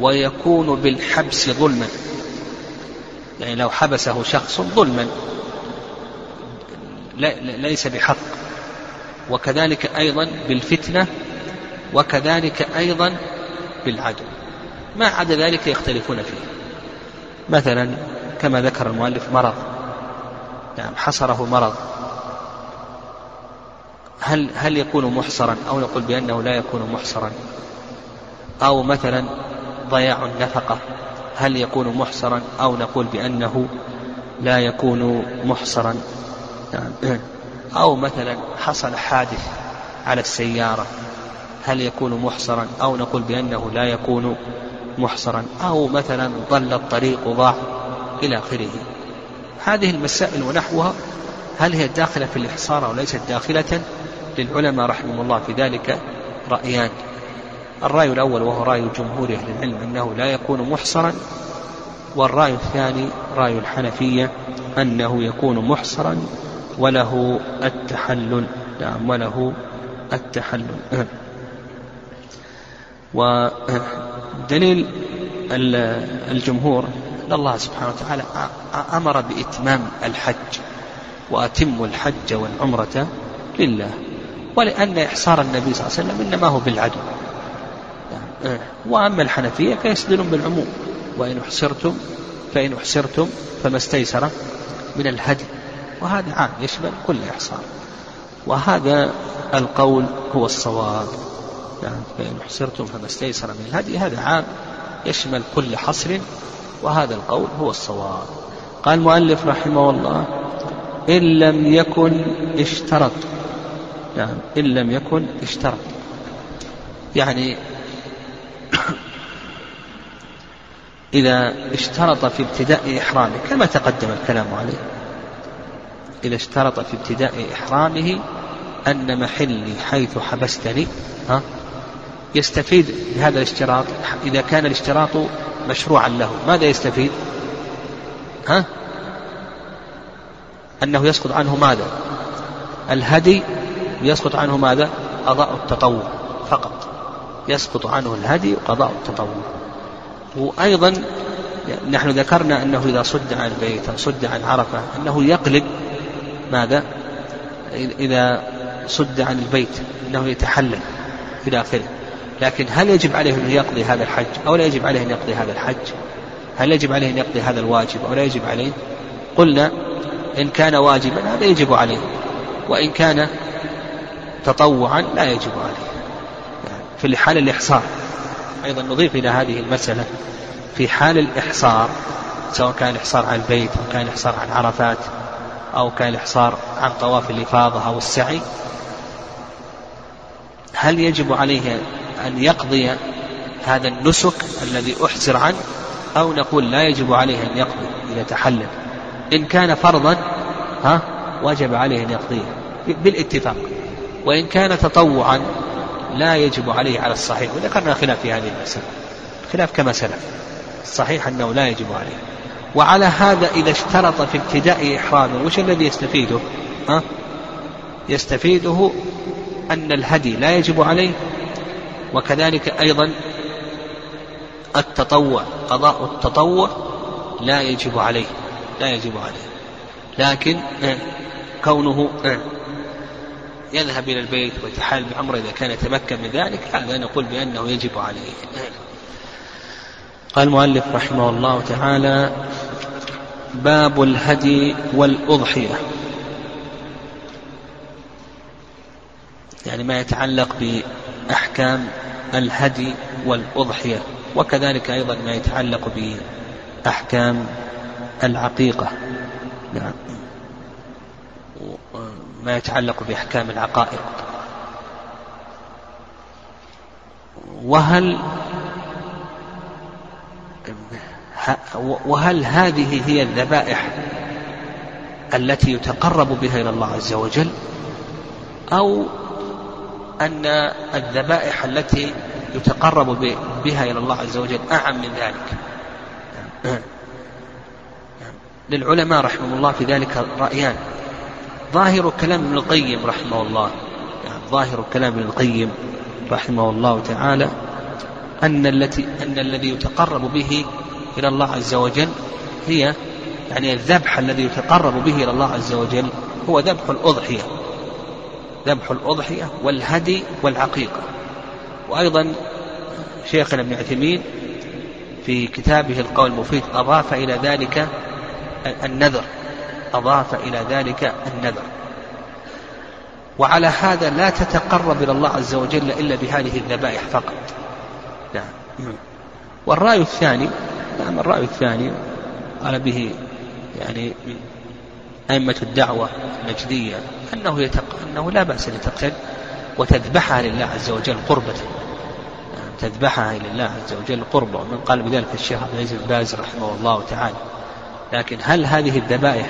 ويكون بالحبس ظلما. يعني لو حبسه شخص ظلما ليس بحق. وكذلك أيضا بالفتنة وكذلك أيضا بالعدو. ما عدا ذلك يختلفون فيه. مثلا كما ذكر المؤلف مرض. نعم حصره مرض. هل هل يكون محصرا أو نقول بأنه لا يكون محصرا؟ أو مثلا ضياع النفقة هل يكون محصرا أو نقول بأنه لا يكون محصرا؟ نعم. أو مثلا حصل حادث على السيارة هل يكون محصرا أو نقول بأنه لا يكون محصرا أو مثلا ضل الطريق ضاع إلى آخره. هذه المسائل ونحوها هل هي داخلة في الإحصار أو ليست داخلة؟ للعلماء رحمهم الله في ذلك رأيان. الرأي الأول وهو رأي جمهور أهل العلم أنه لا يكون محصرا والرأي الثاني رأي الحنفية أنه يكون محصرا وله التحلل نعم وله التحلل. ودليل الجمهور أن الله سبحانه وتعالى أمر بإتمام الحج وأتموا الحج والعمرة لله ولأن إحصار النبي صلى الله عليه وسلم إنما هو بالعدو وأما الحنفية فيستدلون بالعموم وإن أحصرتم فإن أحصرتم فما استيسر من الهدي. وهذا عام يشمل كل إحصار. وهذا القول هو الصواب. فإن أحصرتم فما استيسر من الهدي. هذا عام يشمل كل حصر وهذا القول هو الصواب. قال المؤلف رحمه الله إن لم يكن اشترط. يعني إن لم يكن اشترط. يعني إذا اشترط في ابتداء إحرامه كما تقدم الكلام عليه. إذا اشترط في ابتداء إحرامه أن محلي حيث حبستني ها يستفيد بهذا الاشتراط إذا كان الاشتراط مشروعا له. ماذا يستفيد؟ ها؟ أنه يسقط عنه ماذا؟ الهدي يسقط عنه ماذا؟ قضاء التطوع فقط. يسقط عنه الهدي وقضاء التطوع. وأيضا نحن ذكرنا أنه إذا صد عن البيت أو صد عن عرفة أنه يقلب ماذا؟ إذا صد عن البيت أنه يتحلل إلى آخره. لكن هل يجب عليه أن يقضي هذا الحج أو لا يجب عليه أن يقضي هذا الحج؟ هل يجب عليه أن يقضي هذا الواجب أو لا يجب عليه؟ قلنا إن كان واجبا هذا يجب عليه وإن كان تطوعا لا يجب عليه. في حال الإحصار أيضا نضيف إلى هذه المسألة في حال الإحصار سواء كان الإحصار عن البيت أو كان الإحصار عن عرفات أو كان الإحصار عن طواف الإفاضة أو السعي هل يجب عليه أن يقضي هذا النسك الذي أحزر عنه؟ أو نقول لا يجب عليه أن يقضي إذا تحلل. إن كان فرضا ها وجب عليه أن يقضيه. بالاتفاق. وإن كان تطوعا لا يجب عليه على الصحيح. وذكرنا خلاف في هذه المسألة. خلاف كما سلف. الصحيح أنه لا يجب عليه. وعلى هذا إذا اشترط في ابتداء إحرامه وش الذي يستفيده؟ ها؟ يستفيده أن الهدي لا يجب عليه وكذلك أيضا التطوع قضاء التطوع لا يجب عليه لا يجب عليه. لكن آه، كونه آه، يذهب إلى البيت ويتحال بعمره إذا كان يتمكن من ذلك هذا نقول بأنه يجب عليه. قال المؤلف رحمه الله تعالى باب الهدي والأضحية. يعني ما يتعلق بأحكام الهدي والأضحية وكذلك أيضا ما يتعلق بأحكام العقيقة. نعم. ما يتعلق بأحكام العقائق وهل وهل هذه هي الذبائح التي يتقرب بها إلى الله عز وجل؟ أو أن الذبائح التي يتقرب بها إلى الله عز وجل أعم من ذلك. للعلماء رحمه الله في ذلك رأيان. ظاهر كلام ابن القيم رحمه الله. ظاهر كلام ابن القيم رحمه الله تعالى أن التي أن الذي يتقرب به إلى الله عز وجل هي يعني الذبح الذي يتقرب به إلى الله عز وجل هو ذبح الأضحية. ذبح الأضحية والهدي والعقيقة. وأيضا شيخنا ابن عثيمين في كتابه القول المفيد أضاف إلى ذلك النذر. أضاف إلى ذلك النذر. وعلى هذا لا تتقرب إلى الله عز وجل إلا بهذه الذبائح فقط. نعم والرأي الثاني نعم الرأي الثاني قال به يعني أئمة الدعوة النجدية أنه يتق... أنه لا بأس أن تقتل وتذبحها لله عز وجل قربة. تذبحها لله عز وجل قربة. ومن قال بذلك الشيخ عبد العزيز بن باز رحمه الله تعالى. لكن هل هذه الذبائح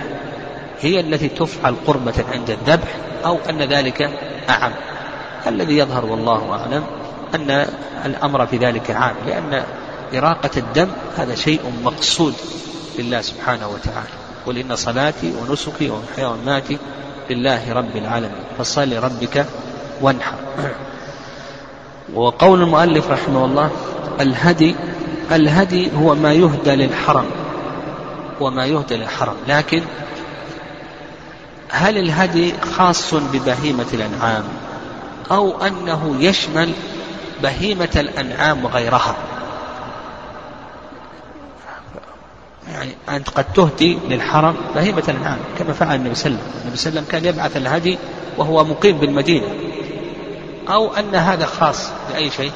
هي التي تفعل قربة عند الذبح أو أن ذلك أعم؟ الذي يظهر والله أعلم أن الأمر في ذلك عام لأن إراقة الدم هذا شيء مقصود لله سبحانه وتعالى. قل إن صلاتي ونسكي ومحياي ومماتي لله رب العالمين. فصل لربك وانحر. وقول المؤلف رحمه الله الهدي الهدي هو ما يهدى للحرم. وما يهدى للحرم. لكن هل الهدي خاص ببهيمة الأنعام؟ أو أنه يشمل بهيمة الأنعام وغيرها؟ يعني أنت قد تهدي للحرم بهيمة الأنعام كما فعل النبي صلى الله عليه وسلم. النبي صلى الله عليه وسلم كان يبعث الهدي وهو مقيم بالمدينة. أو أن هذا خاص بأي شيء؟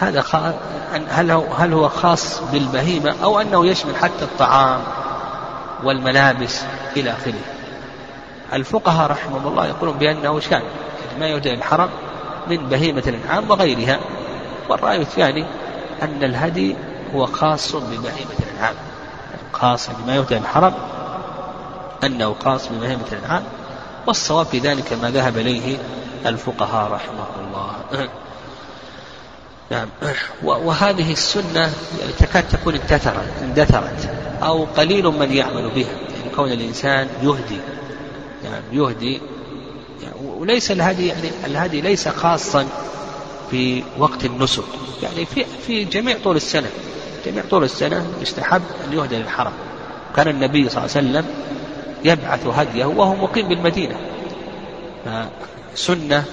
هذا هل هو هل هو خاص بالبهيمة أو أنه يشمل حتى الطعام والملابس إلى آخره؟ الفقهاء رحمهم الله يقولون بأنه يعني ما يهدى الحرم من بهيمة الأنعام وغيرها. والرأي الثاني أن الهدي هو خاص ببهيمة الأنعام. خاص بما يهدى الحرم أنه خاص ببهيمة الأنعام والصواب في ذلك ما ذهب إليه الفقهاء رحمه الله. نعم. وهذه السنة تكاد تكون اندثرت اندثرت أو قليل من يعمل بها يعني كون الإنسان يهدي يعني يهدي يعني وليس الهدي يعني الهدي ليس خاصا في وقت النسك يعني في في جميع طول السنة. جميع طول السنة يستحب أن يهدى للحرم. كان النبي صلى الله عليه وسلم يبعث هديه وهو مقيم بالمدينة. فسنة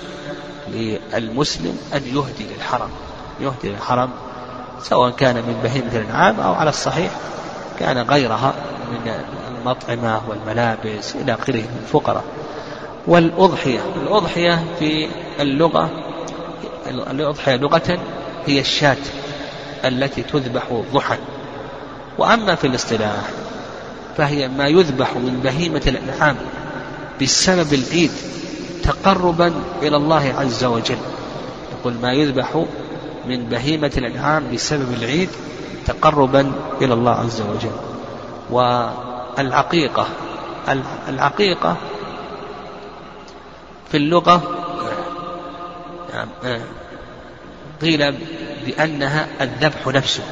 للمسلم أن يهدي للحرم. يهدي للحرم سواء كان من بهيمة الأنعام أو على الصحيح كان غيرها من المطعمة والملابس إلى آخره من الفقراء. والأضحية الأضحية في اللغة الأضحية لغة هي الشاة. التي تذبح ضحى. وأما في الاصطلاح فهي ما يذبح من بهيمة الأنعام بسبب العيد تقربا إلى الله عز وجل. يقول ما يذبح من بهيمة الأنعام بسبب العيد تقربا إلى الله عز وجل. والعقيقة العقيقة في اللغة قيل بأنها الذبح نفسه.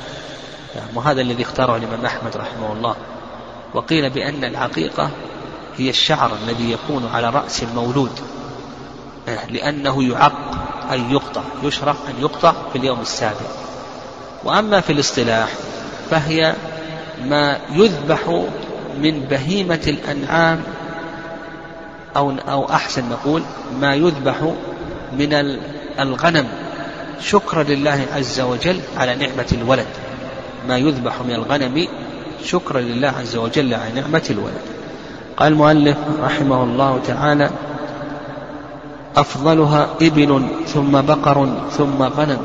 وهذا الذي اختاره الإمام أحمد رحمه الله. وقيل بأن العقيقة هي الشعر الذي يكون على رأس المولود. لأنه يعق أي يقطع يشرع أن يقطع في اليوم السابع. وأما في الاصطلاح فهي ما يذبح من بهيمة الأنعام أو أو أحسن نقول ما يذبح من الغنم. شكرا لله عز وجل على نعمة الولد. ما يذبح من الغنم شكرا لله عز وجل على نعمة الولد. قال المؤلف رحمه الله تعالى أفضلها إبل ثم بقر ثم غنم.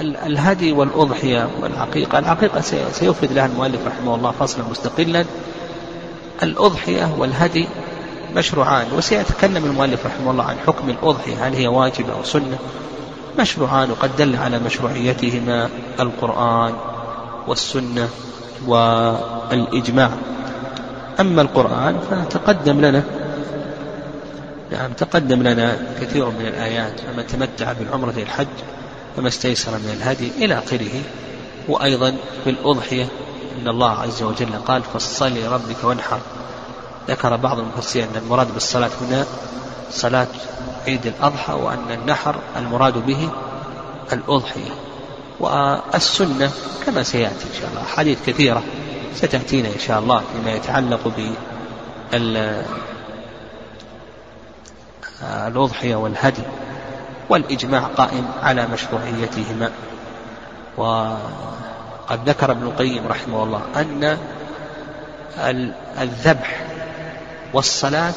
الهدي والأضحية والعقيقة العقيقة سيفرد لها المؤلف رحمه الله فصلا مستقلا. الأضحية والهدي مشروعان وسيتكلم المؤلف رحمه الله عن حكم الأضحية هل هي واجبة أو سنة. مشروعان وقد دل على مشروعيتهما القرآن والسنة والإجماع. أما القرآن فتقدم لنا نعم تقدم لنا كثير من الآيات فمن تمتع بالعمرة الحج فما استيسر من الهدي إلى آخره. وأيضا في الأضحية إن الله عز وجل قال فصل لربك وانحر. ذكر بعض المفسرين أن المراد بالصلاة هنا صلاة عيد الأضحى وأن النحر المراد به الأضحية والسنة كما سيأتي إن شاء الله. حديث كثيرة ستأتينا إن شاء الله فيما يتعلق الأضحية والهدي والإجماع قائم على مشروعيتهما. وقد ذكر ابن القيم رحمه الله أن الذبح والصلاة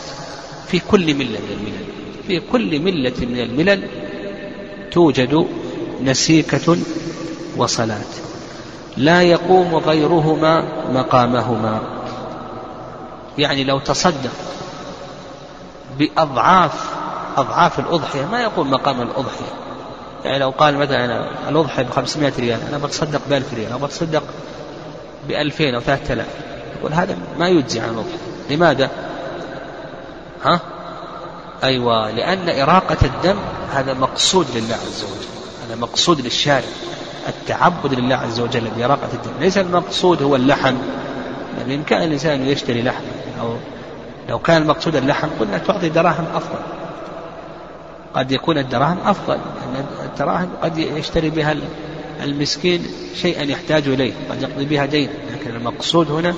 في كل ملة من الملل. في كل ملة من الملل توجد نسيكة وصلاة. لا يقوم غيرهما مقامهما. يعني لو تصدق بأضعاف أضعاف الأضحية ما يقوم مقام الأضحية. يعني لو قال مثلا أنا الأضحية ب 500 ريال أنا بتصدق ب 1000 ريال أو بتصدق ب 2000 أو 3000 يقول هذا ما يجزي عن الأضحية. لماذا؟ ها؟ أيوة لأن إراقة الدم هذا مقصود لله عز وجل هذا مقصود للشارع التعبد لله عز وجل بإراقة الدم. ليس المقصود هو اللحم يعني بإمكان الإنسان يشتري لحم أو لو كان المقصود اللحم قلنا تعطي دراهم أفضل. قد يكون الدراهم أفضل لأن الدراهم قد يشتري بها المسكين شيئا يحتاج إليه قد يقضي بها دين. لكن المقصود هنا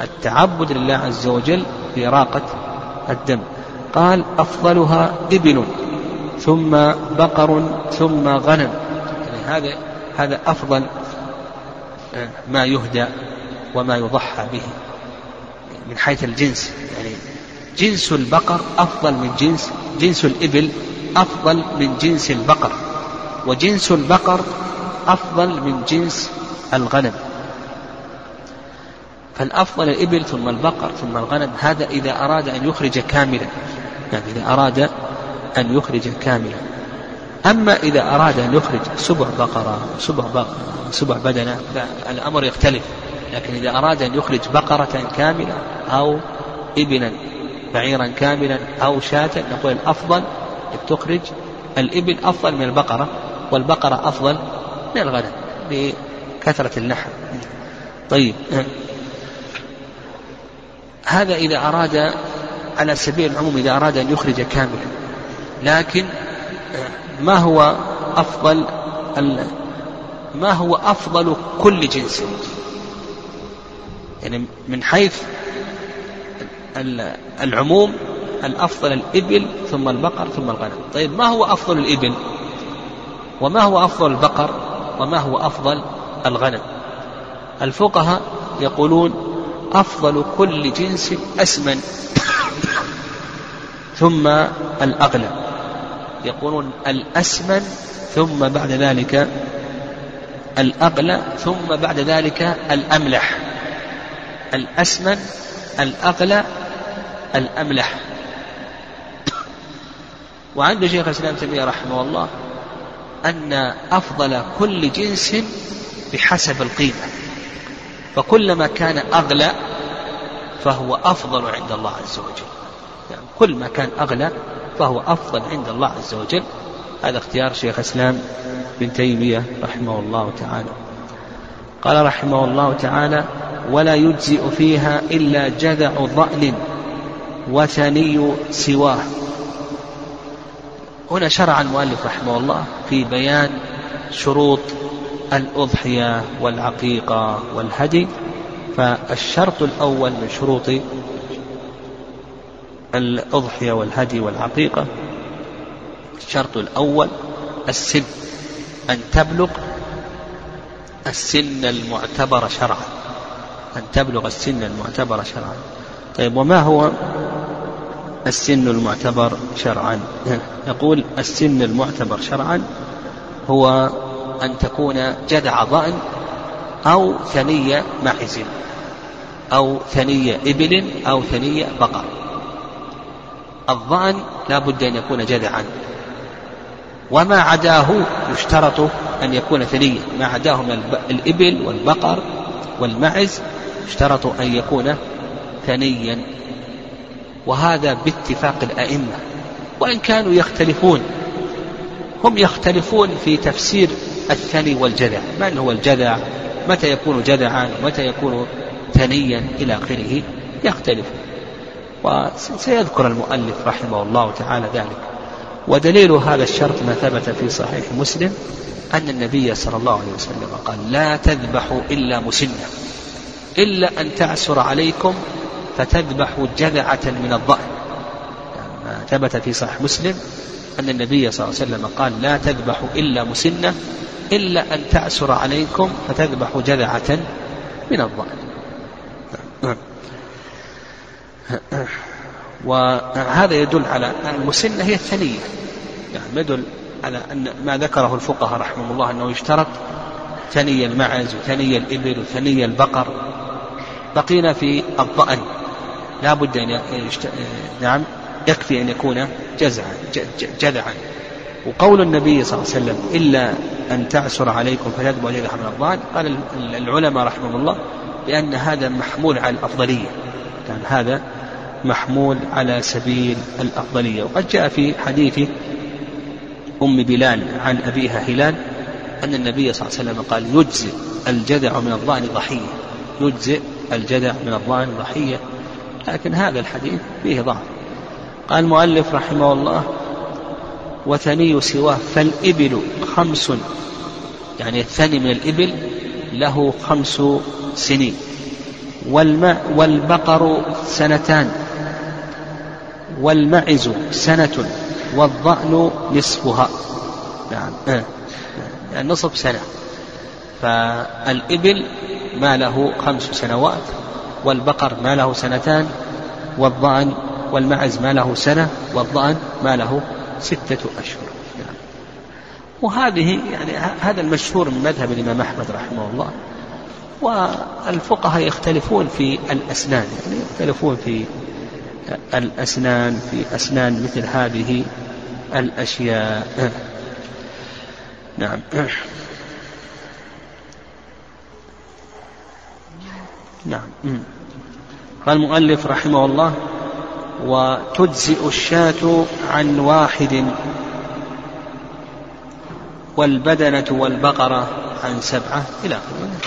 التعبد لله عز وجل بإراقة الدم. قال أفضلها إبل ثم بقر ثم غنم. يعني هذا هذا أفضل ما يهدى وما يضحى به من حيث الجنس. يعني جنس البقر أفضل من جنس جنس الإبل أفضل من جنس البقر وجنس البقر أفضل من جنس الغنم. فالأفضل الإبل ثم البقر ثم الغنم هذا إذا أراد أن يخرج كاملا. يعني إذا أراد أن يخرج كاملا. أما إذا أراد أن يخرج سبع بقرة سبع بقرة سبع بدنة فالأمر يختلف. لكن إذا أراد أن يخرج بقرة كاملة أو إبلا بعيرا كاملا أو شاة نقول الأفضل تخرج الإبل أفضل من البقرة والبقرة أفضل من الغنم لكثرة اللحم. طيب. هذا إذا أراد على سبيل العموم إذا أراد أن يخرج كاملا. لكن ما هو أفضل ما هو أفضل كل جنس؟ يعني من حيث العموم الأفضل الإبل ثم البقر ثم الغنم. طيب ما هو أفضل الإبل؟ وما هو أفضل البقر؟ وما هو أفضل الغنم؟ الفقهاء يقولون أفضل كل جنس أسمن. ثم الأغلى يقولون الأسمن ثم بعد ذلك الأغلى ثم بعد ذلك الأملح. الأسمن الأغلى الأملح. وعند شيخ الإسلام تيمية رحمه الله أن أفضل كل جنس بحسب القيمة. فكلما كان أغلى فهو أفضل عند الله عز وجل. يعني كل ما كان أغلى فهو أفضل عند الله عز وجل. هذا اختيار شيخ الإسلام بن تيمية رحمه الله تعالى. قال رحمه الله تعالى ولا يجزئ فيها إلا جذع ضأن وثني سواه. هنا شرع المؤلف رحمه الله في بيان شروط الأضحية والعقيقة والهدي فالشرط الأول من شروط الأضحية والهدي والعقيقة الشرط الأول السن أن تبلغ السن المعتبر شرعا أن تبلغ السن المعتبر شرعا. طيب وما هو السن المعتبر شرعا؟ يقول السن المعتبر شرعا هو أن تكون جدع ضأن أو ثنية معز أو ثنية إبل أو ثنية بقر. الضأن لا بد أن يكون جدعا وما عداه يشترط أن يكون ثنية. ما عداه من الإبل والبقر والمعز يشترط أن يكون ثنيا. وهذا باتفاق الأئمة. وإن كانوا يختلفون هم يختلفون في تفسير الثني والجذع. من هو الجذع؟ متى يكون جذعا ومتى يكون ثنيا إلى آخره؟ يختلف. وسيذكر المؤلف رحمه الله تعالى ذلك. ودليل هذا الشرط ما ثبت في صحيح مسلم أن النبي صلى الله عليه وسلم قال لا تذبحوا إلا مسنة. إلا أن تعسر عليكم فتذبحوا جذعة من الضأن. يعني ثبت في صحيح مسلم أن النبي صلى الله عليه وسلم قال لا تذبحوا إلا مسنة. إلا أن تعسر عليكم فتذبحوا جذعة من الضأن. وهذا يدل على أن المسنة هي الثنية. يعني يدل على أن ما ذكره الفقهاء رحمه الله أنه يشترط ثني المعز وثني الإبل وثني البقر. بقينا في الضأن. لا بد أن. نعم يكفي أن يكون جزعا جذعا. وقول النبي صلى الله عليه وسلم إلا أن تعسر عليكم فتذبوا جذع من الضأن قال العلماء رحمه الله بأن هذا محمول على الأفضلية. يعني هذا محمول على سبيل الأفضلية. وقد جاء في حديث أم بلال عن أبيها هلال أن النبي صلى الله عليه وسلم قال يجزئ الجذع من الضأن ضحية. يجزئ الجذع من الضأن ضحية. لكن هذا الحديث فيه ضعف. قال المؤلف رحمه الله وثني سواه فالإبل خمس. يعني الثاني من الإبل له خمس سنين. والماء والبقر سنتان. والمعز سنة. والضأن نصفها. نعم. آه. يعني نصف سنة. فالإبل ما له خمس سنوات والبقر ما له سنتان والضأن والمعز ما له سنة والضأن ما له ستة أشهر. وهذه يعني هذا المشهور من مذهب الإمام أحمد رحمه الله. والفقهاء يختلفون في الأسنان يعني يختلفون في الأسنان في أسنان مثل هذه الأشياء. نعم. نعم. قال المؤلف رحمه الله وتجزئ الشاة عن واحد والبدنة والبقرة عن سبعة إلى آخره.